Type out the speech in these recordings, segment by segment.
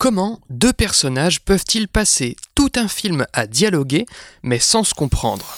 Comment deux personnages peuvent-ils passer tout un film à dialoguer mais sans se comprendre?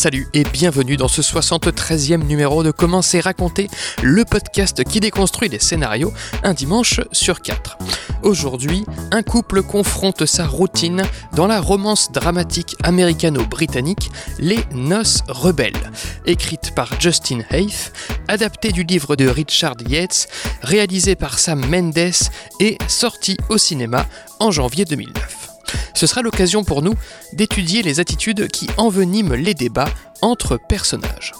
Salut et bienvenue dans ce 73e numéro de Comment c'est raconté, le podcast qui déconstruit les scénarios un dimanche sur quatre. Aujourd'hui, un couple confronte sa routine dans la romance dramatique américano-britannique Les Noces Rebelles, écrite par Justin Hayth, adaptée du livre de Richard Yates, réalisée par Sam Mendes et sortie au cinéma en janvier 2009. Ce sera l'occasion pour nous d'étudier les attitudes qui enveniment les débats entre personnages.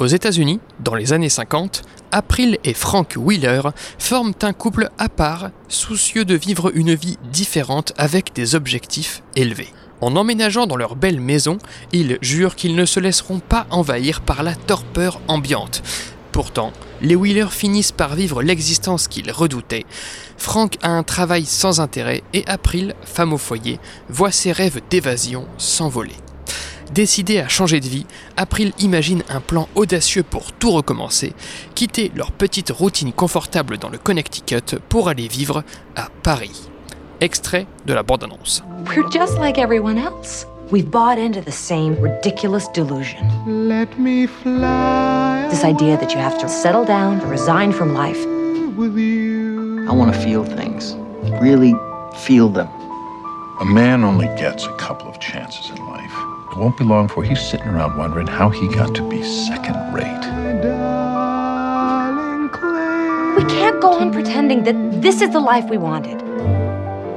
Aux États-Unis, dans les années 50, April et Frank Wheeler forment un couple à part, soucieux de vivre une vie différente avec des objectifs élevés. En emménageant dans leur belle maison, ils jurent qu'ils ne se laisseront pas envahir par la torpeur ambiante. Pourtant, les Wheeler finissent par vivre l'existence qu'ils redoutaient. Frank a un travail sans intérêt et April, femme au foyer, voit ses rêves d'évasion s'envoler. Décidés à changer de vie, April imagine un plan audacieux pour tout recommencer, quitter leur petite routine confortable dans le Connecticut pour aller vivre à Paris. Extrait de la bande-annonce. We're just like everyone else. We've bought into the same ridiculous delusion. Let me fly This idea that you have to settle down, resign from life. with you. I want to feel things. Really feel them. A man only gets a couple of chances in life. It won't be long before he's sitting around wondering how he got to be second rate. We can't go on pretending that this is the life we wanted.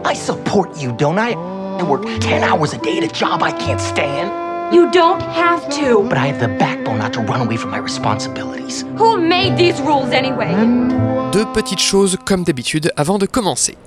I support you, don't I? I work 10 hours a day at a job I can't stand. You don't have to. But I have the backbone not to run away from my responsibilities. Who made these rules anyway? Deux petites choses comme d'habitude avant de commencer.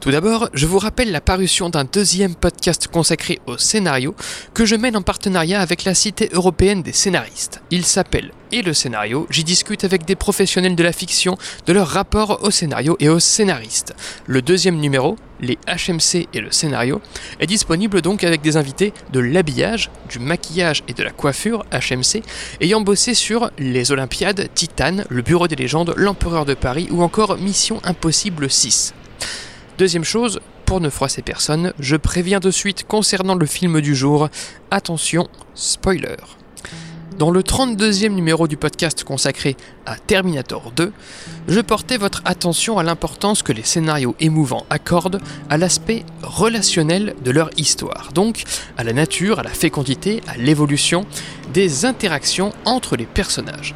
Tout d'abord, je vous rappelle la parution d'un deuxième podcast consacré au scénario que je mène en partenariat avec la Cité européenne des scénaristes. Il s'appelle Et le scénario, j'y discute avec des professionnels de la fiction de leur rapport au scénario et aux scénaristes. Le deuxième numéro, les HMC et le scénario, est disponible donc avec des invités de l'habillage, du maquillage et de la coiffure HMC, ayant bossé sur Les Olympiades, Titane, Le Bureau des légendes, L'Empereur de Paris ou encore Mission Impossible 6. Deuxième chose, pour ne froisser personne, je préviens de suite concernant le film du jour, attention, spoiler. Dans le 32e numéro du podcast consacré à Terminator 2, je portais votre attention à l'importance que les scénarios émouvants accordent à l'aspect relationnel de leur histoire, donc à la nature, à la fécondité, à l'évolution des interactions entre les personnages.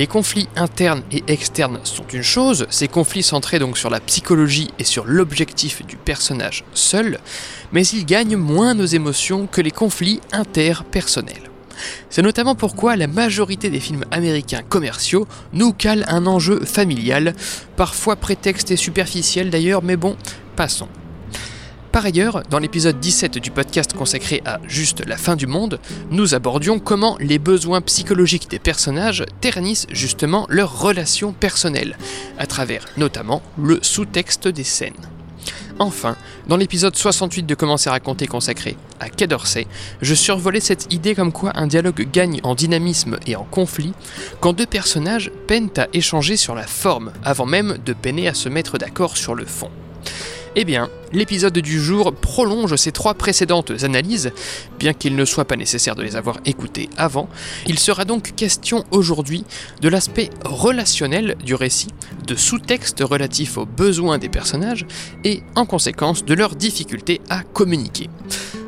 Les conflits internes et externes sont une chose, ces conflits centrés donc sur la psychologie et sur l'objectif du personnage seul, mais ils gagnent moins nos émotions que les conflits interpersonnels. C'est notamment pourquoi la majorité des films américains commerciaux nous calent un enjeu familial, parfois prétexte et superficiel d'ailleurs, mais bon, passons. Par ailleurs, dans l'épisode 17 du podcast consacré à Juste la fin du monde, nous abordions comment les besoins psychologiques des personnages ternissent justement leurs relations personnelles, à travers notamment le sous-texte des scènes. Enfin, dans l'épisode 68 de Comment c'est raconté consacré à Quai d'Orsay, je survolais cette idée comme quoi un dialogue gagne en dynamisme et en conflit quand deux personnages peinent à échanger sur la forme avant même de peiner à se mettre d'accord sur le fond. Eh bien, l'épisode du jour prolonge ces trois précédentes analyses, bien qu'il ne soit pas nécessaire de les avoir écoutées avant. Il sera donc question aujourd'hui de l'aspect relationnel du récit, de sous-textes relatifs aux besoins des personnages et en conséquence de leur difficulté à communiquer.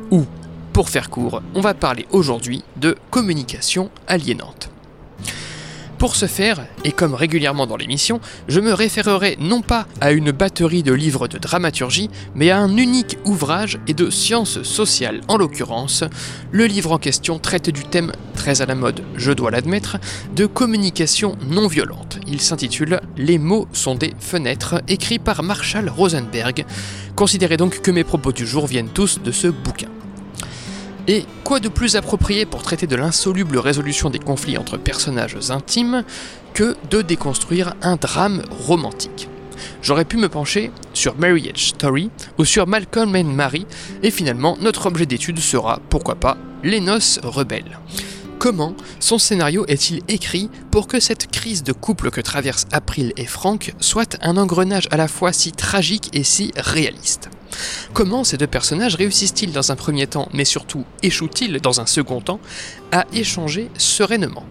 Ou, pour faire court, on va parler aujourd'hui de communication aliénante. Pour ce faire, et comme régulièrement dans l'émission, je me référerai non pas à une batterie de livres de dramaturgie, mais à un unique ouvrage et de sciences sociales en l'occurrence. Le livre en question traite du thème, très à la mode, je dois l'admettre, de communication non violente. Il s'intitule Les mots sont des fenêtres, écrit par Marshall Rosenberg. Considérez donc que mes propos du jour viennent tous de ce bouquin. Et quoi de plus approprié pour traiter de l'insoluble résolution des conflits entre personnages intimes que de déconstruire un drame romantique? J'aurais pu me pencher sur Marriage Story ou sur Malcolm and Mary, et finalement notre objet d'étude sera, pourquoi pas, Les Noces Rebelles. Comment son scénario est-il écrit pour que cette crise de couple que traversent April et Frank soit un engrenage à la fois si tragique et si réaliste? Comment ces deux personnages réussissent-ils dans un premier temps, mais surtout échouent-ils dans un second temps, à échanger sereinement?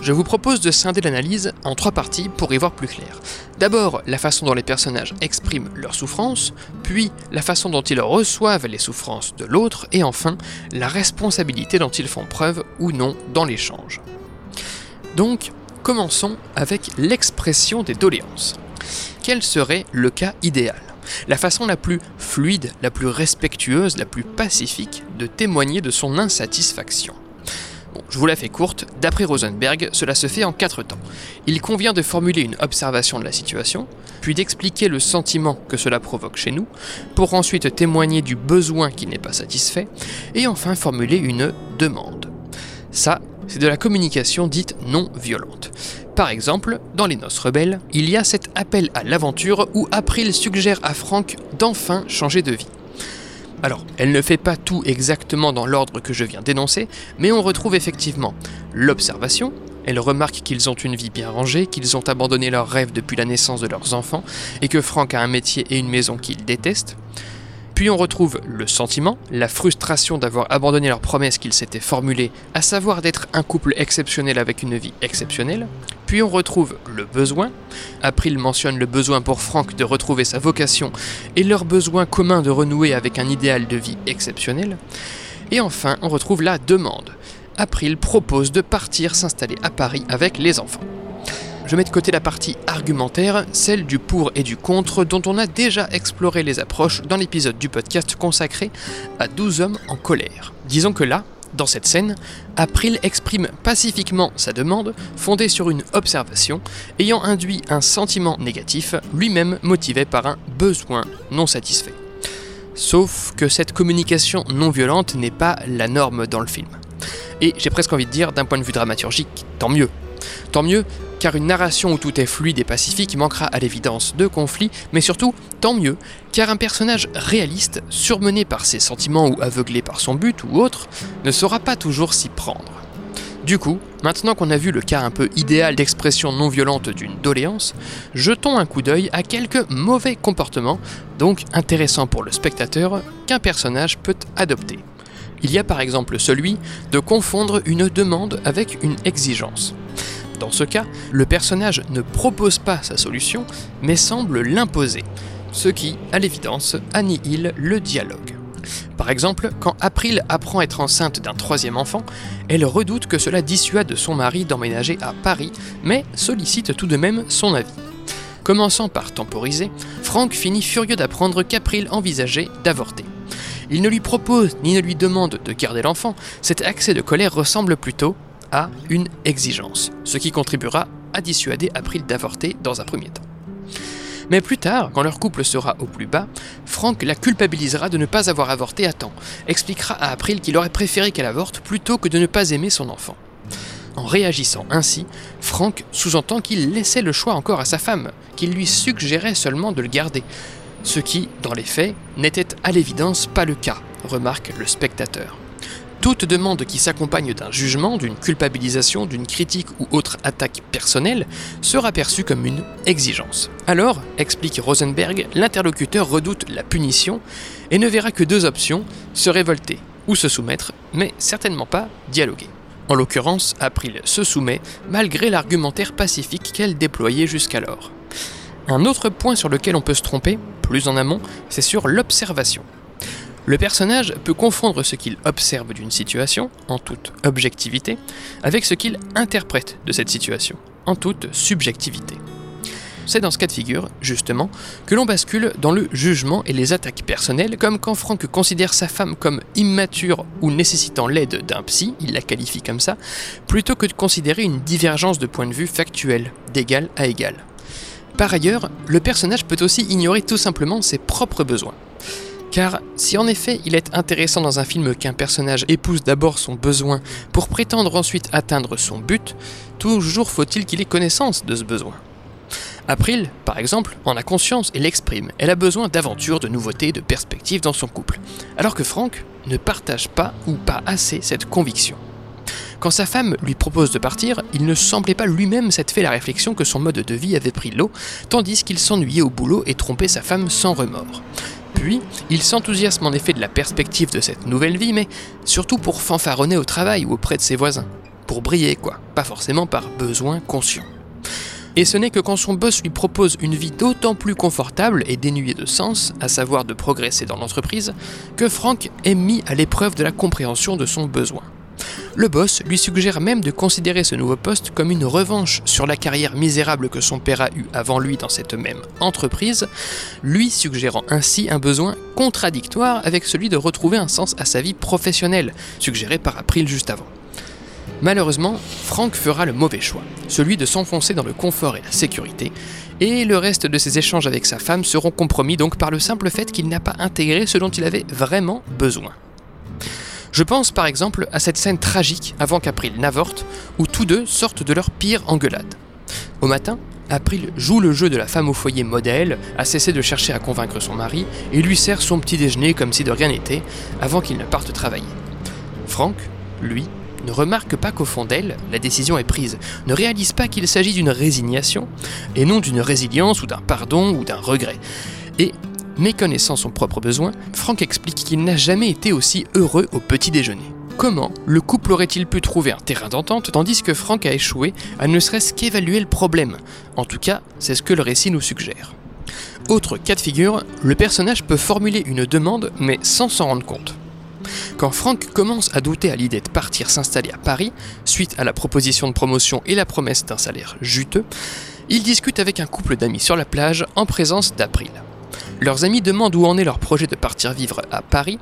Je vous propose de scinder l'analyse en trois parties pour y voir plus clair. D'abord, la façon dont les personnages expriment leurs souffrances, puis la façon dont ils reçoivent les souffrances de l'autre, et enfin, la responsabilité dont ils font preuve ou non dans l'échange. Donc, commençons avec l'expression des doléances. Quel serait le cas idéal? La façon la plus fluide, la plus respectueuse, la plus pacifique de témoigner de son insatisfaction je vous la fais courte, d'après Rosenberg, cela se fait en quatre temps. Il convient de formuler une observation de la situation, puis d'expliquer le sentiment que cela provoque chez nous, pour ensuite témoigner du besoin qui n'est pas satisfait, et enfin formuler une demande. Ça, c'est de la communication dite non violente. Par exemple, dans Les Noces Rebelles, il y a cet appel à l'aventure où April suggère à Frank d'enfin changer de vie. Alors, elle ne fait pas tout exactement dans l'ordre que je viens d'énoncer, mais on retrouve effectivement l'observation, elle remarque qu'ils ont une vie bien rangée, qu'ils ont abandonné leurs rêves depuis la naissance de leurs enfants, et que Franck a un métier et une maison qu'il déteste. Puis on retrouve le sentiment, la frustration d'avoir abandonné leur promesse qu'ils s'étaient formulée, à savoir d'être un couple exceptionnel avec une vie exceptionnelle. Puis on retrouve le besoin. April mentionne le besoin pour Frank de retrouver sa vocation et leur besoin commun de renouer avec un idéal de vie exceptionnel. Et enfin, on retrouve la demande. April propose de partir s'installer à Paris avec les enfants je mets de côté la partie argumentaire, celle du pour et du contre, dont on a déjà exploré les approches dans l'épisode du podcast consacré à 12 hommes en colère. Disons que là, dans cette scène, April exprime pacifiquement sa demande, fondée sur une observation, ayant induit un sentiment négatif, lui-même motivé par un besoin non satisfait. Sauf que cette communication non violente n'est pas la norme dans le film. Et j'ai presque envie de dire, d'un point de vue dramaturgique, tant mieux. Tant mieux, car une narration où tout est fluide et pacifique manquera à l'évidence de conflits, mais surtout, tant mieux, car un personnage réaliste, surmené par ses sentiments ou aveuglé par son but ou autre, ne saura pas toujours s'y prendre. Du coup, maintenant qu'on a vu le cas un peu idéal d'expression non violente d'une doléance, jetons un coup d'œil à quelques mauvais comportements, donc intéressants pour le spectateur, qu'un personnage peut adopter. Il y a par exemple celui de confondre une demande avec une exigence. Dans ce cas, le personnage ne propose pas sa solution, mais semble l'imposer, ce qui, à l'évidence, annihile le dialogue. Par exemple, quand April apprend être enceinte d'un troisième enfant, elle redoute que cela dissuade son mari d'emménager à Paris, mais sollicite tout de même son avis. Commençant par temporiser, Frank finit furieux d'apprendre qu'April envisageait d'avorter. Il ne lui propose ni ne lui demande de garder l'enfant, cet accès de colère ressemble plutôt à une exigence, ce qui contribuera à dissuader April d'avorter dans un premier temps. Mais plus tard, quand leur couple sera au plus bas, Frank la culpabilisera de ne pas avoir avorté à temps, expliquera à April qu'il aurait préféré qu'elle avorte plutôt que de ne pas aimer son enfant. En réagissant ainsi, Frank sous-entend qu'il laissait le choix encore à sa femme, qu'il lui suggérait seulement de le garder, ce qui, dans les faits, n'était à l'évidence pas le cas, remarque le spectateur. Toute demande qui s'accompagne d'un jugement, d'une culpabilisation, d'une critique ou autre attaque personnelle sera perçue comme une exigence. Alors, explique Rosenberg, l'interlocuteur redoute la punition et ne verra que deux options, se révolter ou se soumettre, mais certainement pas dialoguer. En l'occurrence, April se soumet malgré l'argumentaire pacifique qu'elle déployait jusqu'alors. Un autre point sur lequel on peut se tromper, plus en amont, c'est sur l'observation. Le personnage peut confondre ce qu'il observe d'une situation, en toute objectivité, avec ce qu'il interprète de cette situation, en toute subjectivité. C'est dans ce cas de figure, justement, que l'on bascule dans le jugement et les attaques personnelles, comme quand Franck considère sa femme comme immature ou nécessitant l'aide d'un psy, il la qualifie comme ça, plutôt que de considérer une divergence de point de vue factuel, d'égal à égal. Par ailleurs, le personnage peut aussi ignorer tout simplement ses propres besoins. Car si en effet il est intéressant dans un film qu'un personnage épouse d'abord son besoin pour prétendre ensuite atteindre son but, toujours faut-il qu'il ait connaissance de ce besoin. April, par exemple, en a conscience et l'exprime. Elle a besoin d'aventure, de nouveautés, de perspectives dans son couple. Alors que Frank ne partage pas ou pas assez cette conviction. Quand sa femme lui propose de partir, il ne semblait pas lui-même s'être fait la réflexion que son mode de vie avait pris l'eau, tandis qu'il s'ennuyait au boulot et trompait sa femme sans remords. Puis, il s'enthousiasme en effet de la perspective de cette nouvelle vie, mais surtout pour fanfaronner au travail ou auprès de ses voisins. Pour briller, quoi, pas forcément par besoin conscient. Et ce n'est que quand son boss lui propose une vie d'autant plus confortable et dénuée de sens, à savoir de progresser dans l'entreprise, que Frank est mis à l'épreuve de la compréhension de son besoin. Le boss lui suggère même de considérer ce nouveau poste comme une revanche sur la carrière misérable que son père a eue avant lui dans cette même entreprise, lui suggérant ainsi un besoin contradictoire avec celui de retrouver un sens à sa vie professionnelle, suggéré par April juste avant. Malheureusement, Frank fera le mauvais choix, celui de s'enfoncer dans le confort et la sécurité, et le reste de ses échanges avec sa femme seront compromis donc par le simple fait qu'il n'a pas intégré ce dont il avait vraiment besoin. Je pense par exemple à cette scène tragique avant qu'April n'avorte, où tous deux sortent de leur pire engueulade. Au matin, April joue le jeu de la femme au foyer modèle, a cessé de chercher à convaincre son mari, et lui sert son petit déjeuner comme si de rien n'était, avant qu'il ne parte travailler. Frank, lui, ne remarque pas qu'au fond d'elle, la décision est prise, ne réalise pas qu'il s'agit d'une résignation, et non d'une résilience ou d'un pardon ou d'un regret. Et, méconnaissant son propre besoin, Frank explique qu'il n'a jamais été aussi heureux au petit déjeuner. Comment le couple aurait-il pu trouver un terrain d'entente tandis que Frank a échoué à ne serait-ce qu'évaluer le problème? En tout cas, c'est ce que le récit nous suggère. Autre cas de figure, le personnage peut formuler une demande mais sans s'en rendre compte. Quand Frank commence à douter à l'idée de partir s'installer à Paris, suite à la proposition de promotion et la promesse d'un salaire juteux, il discute avec un couple d'amis sur la plage en présence d'April. Leurs amis demandent où en est leur projet de partir vivre à Paris,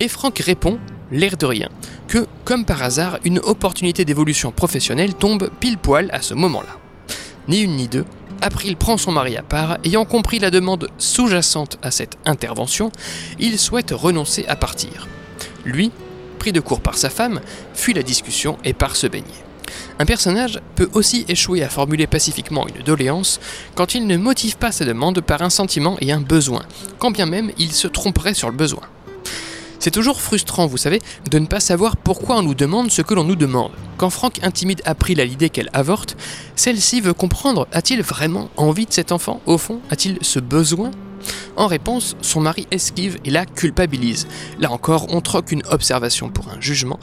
et Frank répond, l'air de rien, que, comme par hasard, une opportunité d'évolution professionnelle tombe pile poil à ce moment-là. Ni une ni deux, April prend son mari à part, ayant compris la demande sous-jacente à cette intervention, il souhaite renoncer à partir. Lui, pris de court par sa femme, fuit la discussion et part se baigner. Un personnage peut aussi échouer à formuler pacifiquement une doléance quand il ne motive pas sa demande par un sentiment et un besoin, quand bien même il se tromperait sur le besoin. C'est toujours frustrant, vous savez, de ne pas savoir pourquoi on nous demande ce que l'on nous demande. Quand Franck intimide April à l'idée qu'elle avorte, celle-ci veut comprendre a-t-il vraiment envie de cet enfant? Au fond, a-t-il ce besoin? En réponse, son mari esquive et la culpabilise. Là encore, on troque une observation pour un jugement.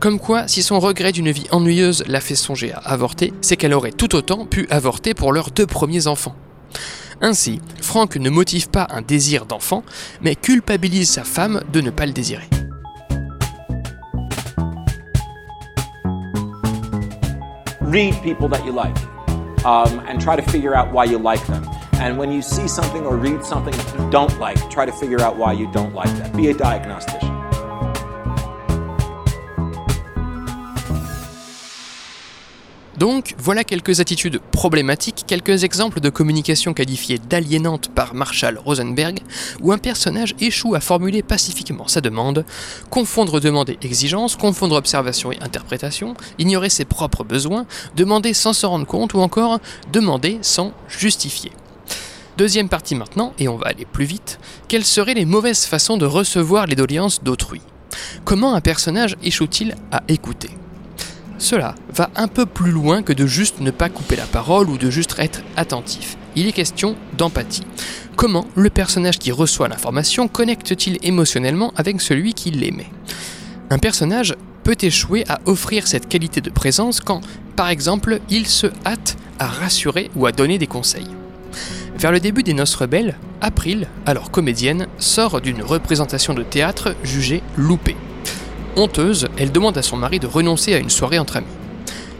Comme quoi, si son regret d'une vie ennuyeuse l'a fait songer à avorter, c'est qu'elle aurait tout autant pu avorter pour leurs deux premiers enfants. Ainsi, Frank ne motive pas un désir d'enfant, mais culpabilise sa femme de ne pas le désirer. read people that you like um, and try to figure out why you like them. And when you see something or read something you don't like, try to figure out why you don't like that. Be a diagnostician. Donc, voilà quelques attitudes problématiques, quelques exemples de communication qualifiée d'aliénante par Marshall Rosenberg, où un personnage échoue à formuler pacifiquement sa demande, confondre demande et exigence, confondre observation et interprétation, ignorer ses propres besoins, demander sans se rendre compte ou encore demander sans justifier. Deuxième partie maintenant, et on va aller plus vite, quelles seraient les mauvaises façons de recevoir les doléances d'autrui? Comment un personnage échoue-t-il à écouter? Cela va un peu plus loin que de juste ne pas couper la parole ou de juste être attentif. Il est question d'empathie. Comment le personnage qui reçoit l'information connecte-t-il émotionnellement avec celui qui l'émet? Un personnage peut échouer à offrir cette qualité de présence quand, par exemple, il se hâte à rassurer ou à donner des conseils. Vers le début des Noces Rebelles, April, alors comédienne, sort d'une représentation de théâtre jugée loupée. Honteuse, elle demande à son mari de renoncer à une soirée entre amis.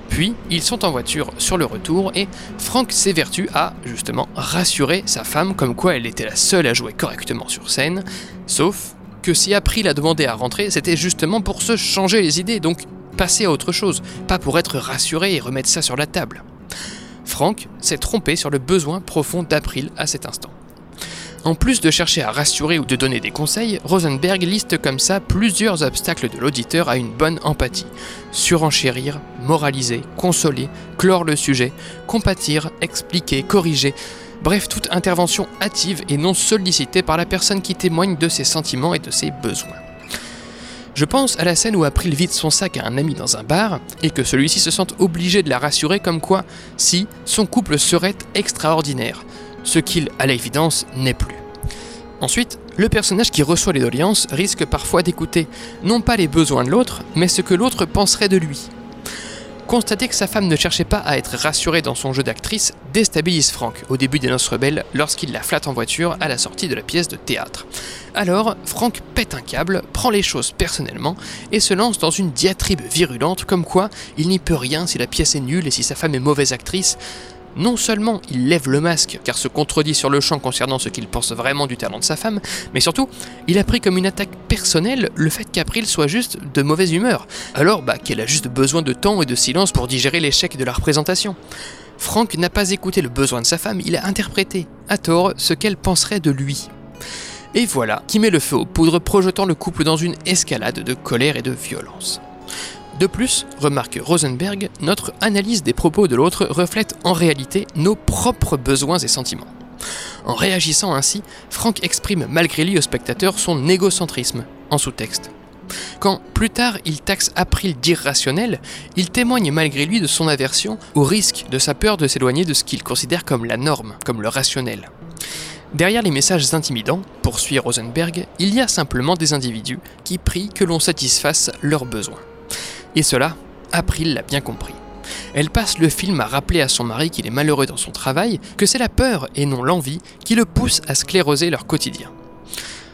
Puis, ils sont en voiture sur le retour et Frank s'évertue à, justement, rassurer sa femme comme quoi elle était la seule à jouer correctement sur scène, sauf que si April a demandé à rentrer, c'était justement pour se changer les idées, donc passer à autre chose, pas pour être rassuré et remettre ça sur la table. Frank s'est trompé sur le besoin profond d'April à cet instant. En plus de chercher à rassurer ou de donner des conseils, Rosenberg liste comme ça plusieurs obstacles de l'auditeur à une bonne empathie. Surenchérir, moraliser, consoler, clore le sujet, compatir, expliquer, corriger, bref toute intervention hâtive et non sollicitée par la personne qui témoigne de ses sentiments et de ses besoins. Je pense à la scène où April vide son sac à un ami dans un bar et que celui-ci se sent obligé de la rassurer comme quoi, si, son couple serait extraordinaire, ce qu'il, à l'évidence, n'est plus. Ensuite, le personnage qui reçoit les doléances risque parfois d'écouter non pas les besoins de l'autre, mais ce que l'autre penserait de lui. Constater que sa femme ne cherchait pas à être rassurée dans son jeu d'actrice déstabilise Frank au début des Noces Rebelles lorsqu'il la flatte en voiture à la sortie de la pièce de théâtre. Alors, Frank pète un câble, prend les choses personnellement et se lance dans une diatribe virulente comme quoi il n'y peut rien si la pièce est nulle et si sa femme est mauvaise actrice, non seulement il lève le masque car se contredit sur le champ concernant ce qu'il pense vraiment du talent de sa femme, mais surtout, il a pris comme une attaque personnelle le fait qu'April soit juste de mauvaise humeur, alors bah, qu'elle a juste besoin de temps et de silence pour digérer l'échec de la représentation. Frank n'a pas écouté le besoin de sa femme, il a interprété, à tort, ce qu'elle penserait de lui. Et voilà qui met le feu aux poudres, projetant le couple dans une escalade de colère et de violence. De plus, remarque Rosenberg, notre analyse des propos de l'autre reflète en réalité nos propres besoins et sentiments. En réagissant ainsi, Frank exprime malgré lui au spectateur son égocentrisme, en sous-texte. Quand plus tard il taxe April d'irrationnel, il témoigne malgré lui de son aversion au risque de sa peur de s'éloigner de ce qu'il considère comme la norme, comme le rationnel. Derrière les messages intimidants, poursuit Rosenberg, il y a simplement des individus qui prient que l'on satisfasse leurs besoins. Et cela, April l'a bien compris. Elle passe le film à rappeler à son mari qu'il est malheureux dans son travail, que c'est la peur et non l'envie qui le pousse à scléroser leur quotidien.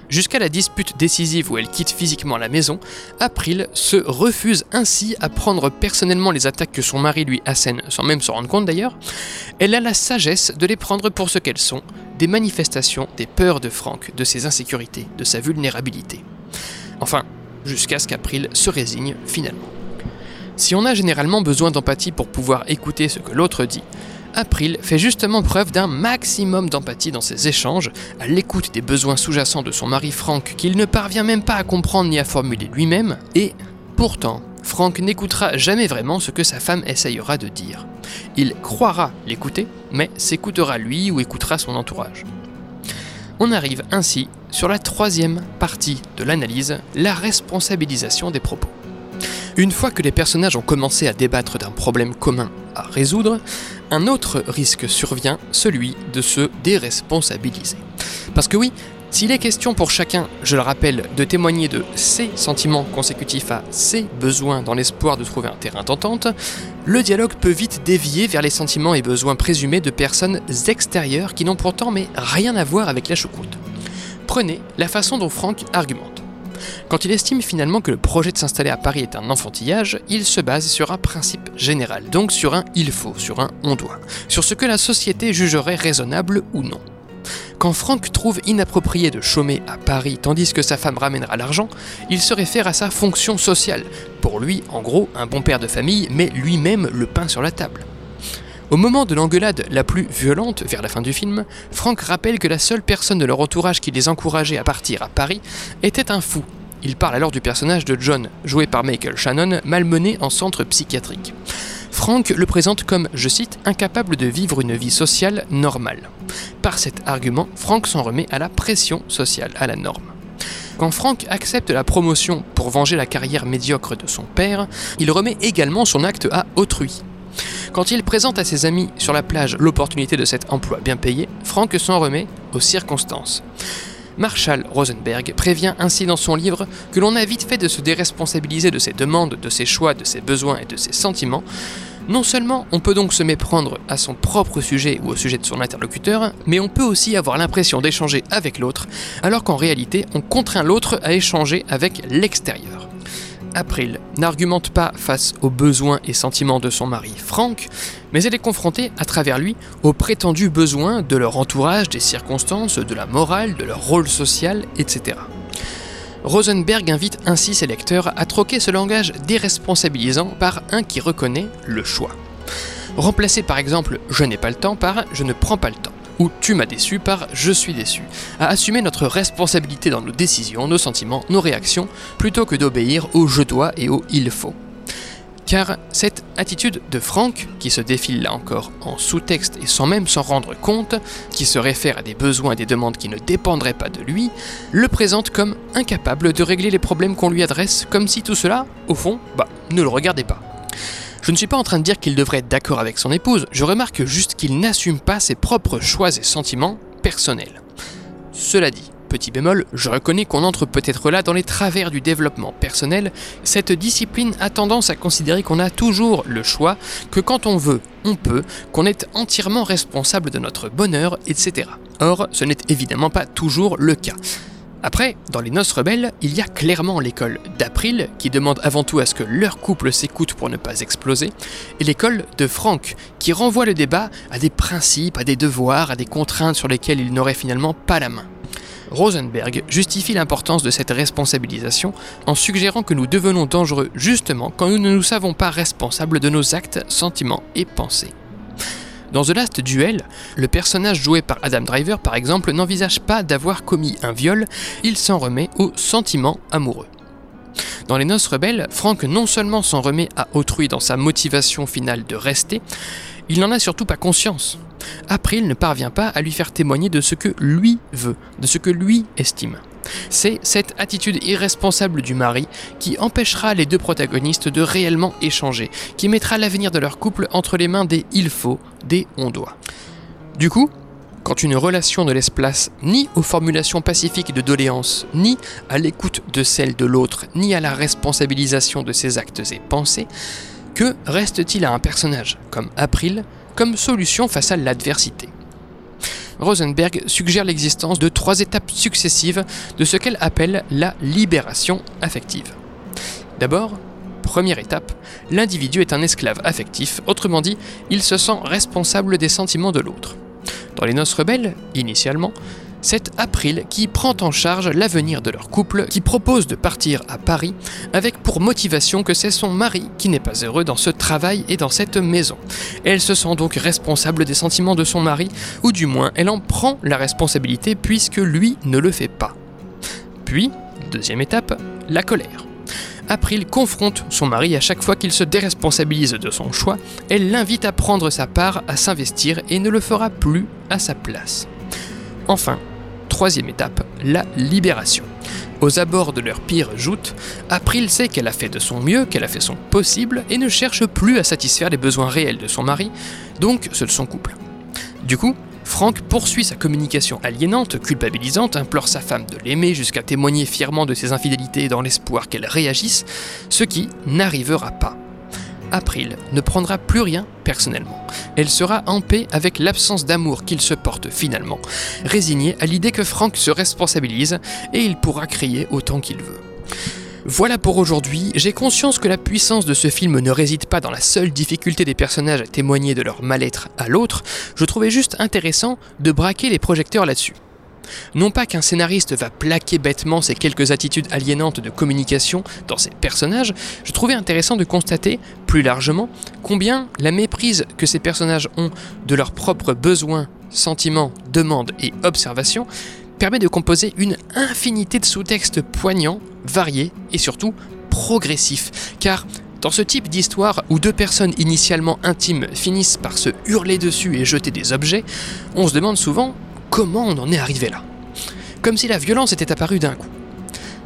Jusqu'à la dispute décisive où elle quitte physiquement la maison, April se refuse ainsi à prendre personnellement les attaques que son mari lui assène, sans même se rendre compte d'ailleurs. Elle a la sagesse de les prendre pour ce qu'elles sont, des manifestations des peurs de Frank, de ses insécurités, de sa vulnérabilité. Enfin, jusqu'à ce qu'April se résigne finalement. Si on a généralement besoin d'empathie pour pouvoir écouter ce que l'autre dit, April fait justement preuve d'un maximum d'empathie dans ses échanges, à l'écoute des besoins sous-jacents de son mari Frank qu'il ne parvient même pas à comprendre ni à formuler lui-même, et pourtant, Frank n'écoutera jamais vraiment ce que sa femme essayera de dire. Il croira l'écouter, mais s'écoutera lui ou écoutera son entourage. On arrive ainsi sur la troisième partie de l'analyse, la responsabilisation des propos. Une fois que les personnages ont commencé à débattre d'un problème commun à résoudre, un autre risque survient, celui de se déresponsabiliser. Parce que oui, s'il est question pour chacun, je le rappelle, de témoigner de ses sentiments consécutifs à ses besoins dans l'espoir de trouver un terrain d'entente, le dialogue peut vite dévier vers les sentiments et besoins présumés de personnes extérieures qui n'ont pourtant mais rien à voir avec la choucroute. Prenez la façon dont Frank argumente. Quand il estime finalement que le projet de s'installer à Paris est un enfantillage, il se base sur un principe général, donc sur un il faut, sur un on doit, sur ce que la société jugerait raisonnable ou non. Quand Franck trouve inapproprié de chômer à Paris tandis que sa femme ramènera l'argent, il se réfère à sa fonction sociale. Pour lui, en gros, un bon père de famille met lui-même le pain sur la table. Au moment de l'engueulade la plus violente, vers la fin du film, Frank rappelle que la seule personne de leur entourage qui les encourageait à partir à Paris était un fou. Il parle alors du personnage de John, joué par Michael Shannon, malmené en centre psychiatrique. Frank le présente comme, je cite, incapable de vivre une vie sociale normale. Par cet argument, Frank s'en remet à la pression sociale, à la norme. Quand Frank accepte la promotion pour venger la carrière médiocre de son père, il remet également son acte à autrui. Quand il présente à ses amis sur la plage l'opportunité de cet emploi bien payé, Frank s'en remet aux circonstances. Marshall Rosenberg prévient ainsi dans son livre que l'on a vite fait de se déresponsabiliser de ses demandes, de ses choix, de ses besoins et de ses sentiments. Non seulement on peut donc se méprendre à son propre sujet ou au sujet de son interlocuteur, mais on peut aussi avoir l'impression d'échanger avec l'autre, alors qu'en réalité on contraint l'autre à échanger avec l'extérieur. April n'argumente pas face aux besoins et sentiments de son mari Frank, mais elle est confrontée à travers lui aux prétendus besoins de leur entourage, des circonstances, de la morale, de leur rôle social, etc. Rosenberg invite ainsi ses lecteurs à troquer ce langage déresponsabilisant par un qui reconnaît le choix. Remplacer par exemple je n'ai pas le temps par je ne prends pas le temps. Ou tu m'as déçu par je suis déçu, à assumer notre responsabilité dans nos décisions, nos sentiments, nos réactions, plutôt que d'obéir au je dois et au il faut. Car cette attitude de Franck, qui se défile là encore en sous-texte et sans même s'en rendre compte, qui se réfère à des besoins et des demandes qui ne dépendraient pas de lui, le présente comme incapable de régler les problèmes qu'on lui adresse, comme si tout cela, au fond, bah, ne le regardait pas. Je ne suis pas en train de dire qu'il devrait être d'accord avec son épouse, je remarque juste qu'il n'assume pas ses propres choix et sentiments personnels. Cela dit, Petit bémol, je reconnais qu'on entre peut-être là dans les travers du développement personnel. Cette discipline a tendance à considérer qu'on a toujours le choix, que quand on veut, on peut, qu'on est entièrement responsable de notre bonheur, etc. Or, ce n'est évidemment pas toujours le cas. Après, dans les noces rebelles, il y a clairement l'école d'April, qui demande avant tout à ce que leur couple s'écoute pour ne pas exploser, et l'école de Franck, qui renvoie le débat à des principes, à des devoirs, à des contraintes sur lesquelles il n'aurait finalement pas la main. Rosenberg justifie l'importance de cette responsabilisation en suggérant que nous devenons dangereux justement quand nous ne nous savons pas responsables de nos actes, sentiments et pensées. Dans The Last Duel, le personnage joué par Adam Driver par exemple n'envisage pas d'avoir commis un viol, il s'en remet aux sentiments amoureux. Dans Les Noces Rebelles, Frank non seulement s'en remet à autrui dans sa motivation finale de rester, il n'en a surtout pas conscience. April ne parvient pas à lui faire témoigner de ce que lui veut, de ce que lui estime. C'est cette attitude irresponsable du mari qui empêchera les deux protagonistes de réellement échanger, qui mettra l'avenir de leur couple entre les mains des il faut, des on doit. Du coup, quand une relation ne laisse place ni aux formulations pacifiques de doléances, ni à l'écoute de celle de l'autre, ni à la responsabilisation de ses actes et pensées, que reste-t-il à un personnage comme April comme solution face à l'adversité? Rosenberg suggère l'existence de trois étapes successives de ce qu'elle appelle la libération affective. D'abord, première étape, l'individu est un esclave affectif, autrement dit, il se sent responsable des sentiments de l'autre. Dans les noces rebelles, initialement, c'est April qui prend en charge l'avenir de leur couple, qui propose de partir à Paris, avec pour motivation que c'est son mari qui n'est pas heureux dans ce travail et dans cette maison. Elle se sent donc responsable des sentiments de son mari, ou du moins elle en prend la responsabilité puisque lui ne le fait pas. Puis, deuxième étape, la colère. April confronte son mari à chaque fois qu'il se déresponsabilise de son choix, elle l'invite à prendre sa part, à s'investir et ne le fera plus à sa place. Enfin, troisième étape, la libération. Aux abords de leur pire joute, April sait qu'elle a fait de son mieux, qu'elle a fait son possible et ne cherche plus à satisfaire les besoins réels de son mari, donc ceux de son couple. Du coup, Frank poursuit sa communication aliénante, culpabilisante, implore sa femme de l'aimer jusqu'à témoigner fièrement de ses infidélités dans l'espoir qu'elle réagisse, ce qui n'arrivera pas. April ne prendra plus rien personnellement. Elle sera en paix avec l'absence d'amour qu'il se porte finalement, résignée à l'idée que Frank se responsabilise et il pourra crier autant qu'il veut. Voilà pour aujourd'hui, j'ai conscience que la puissance de ce film ne réside pas dans la seule difficulté des personnages à témoigner de leur mal-être à l'autre, je trouvais juste intéressant de braquer les projecteurs là-dessus. Non pas qu'un scénariste va plaquer bêtement ces quelques attitudes aliénantes de communication dans ses personnages, je trouvais intéressant de constater, plus largement, combien la méprise que ces personnages ont de leurs propres besoins, sentiments, demandes et observations permet de composer une infinité de sous-textes poignants, variés et surtout progressifs. Car dans ce type d'histoire où deux personnes initialement intimes finissent par se hurler dessus et jeter des objets, on se demande souvent comment on en est arrivé là? Comme si la violence était apparue d'un coup.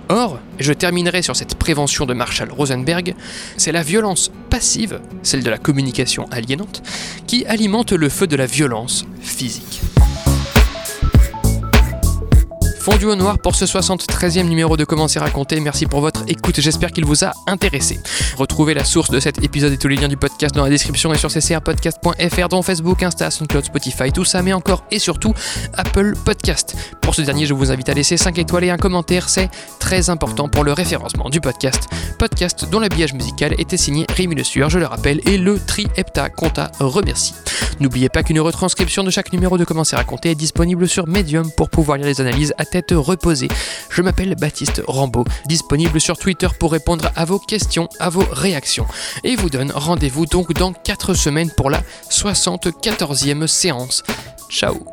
Or, je terminerai sur cette prévention de Marshall Rosenberg, c'est la violence passive, celle de la communication aliénante, qui alimente le feu de la violence physique. Fondu au noir pour ce 73e numéro de Comment c'est raconté. Merci pour votre écoute, j'espère qu'il vous a intéressé. Retrouvez la source de cet épisode et tous les liens du podcast dans la description et sur ccrpodcast.fr dont Facebook, Insta, SoundCloud, Spotify, tout ça, mais encore et surtout Apple Podcast. Pour ce dernier, je vous invite à laisser 5 étoiles et un commentaire, c'est très important pour le référencement du podcast. Podcast dont l'habillage musical était signé Rémi Le Sueur, je le rappelle, et le Tri Hepta Compta remercie. N'oubliez pas qu'une retranscription de chaque numéro de Comment c'est raconté est disponible sur Medium pour pouvoir lire les analyses à tête reposée. Je m'appelle Baptiste Rambaud, disponible sur Twitter pour répondre à vos questions, à vos réactions. Et vous donne rendez-vous donc dans 4 semaines pour la 74e séance. Ciao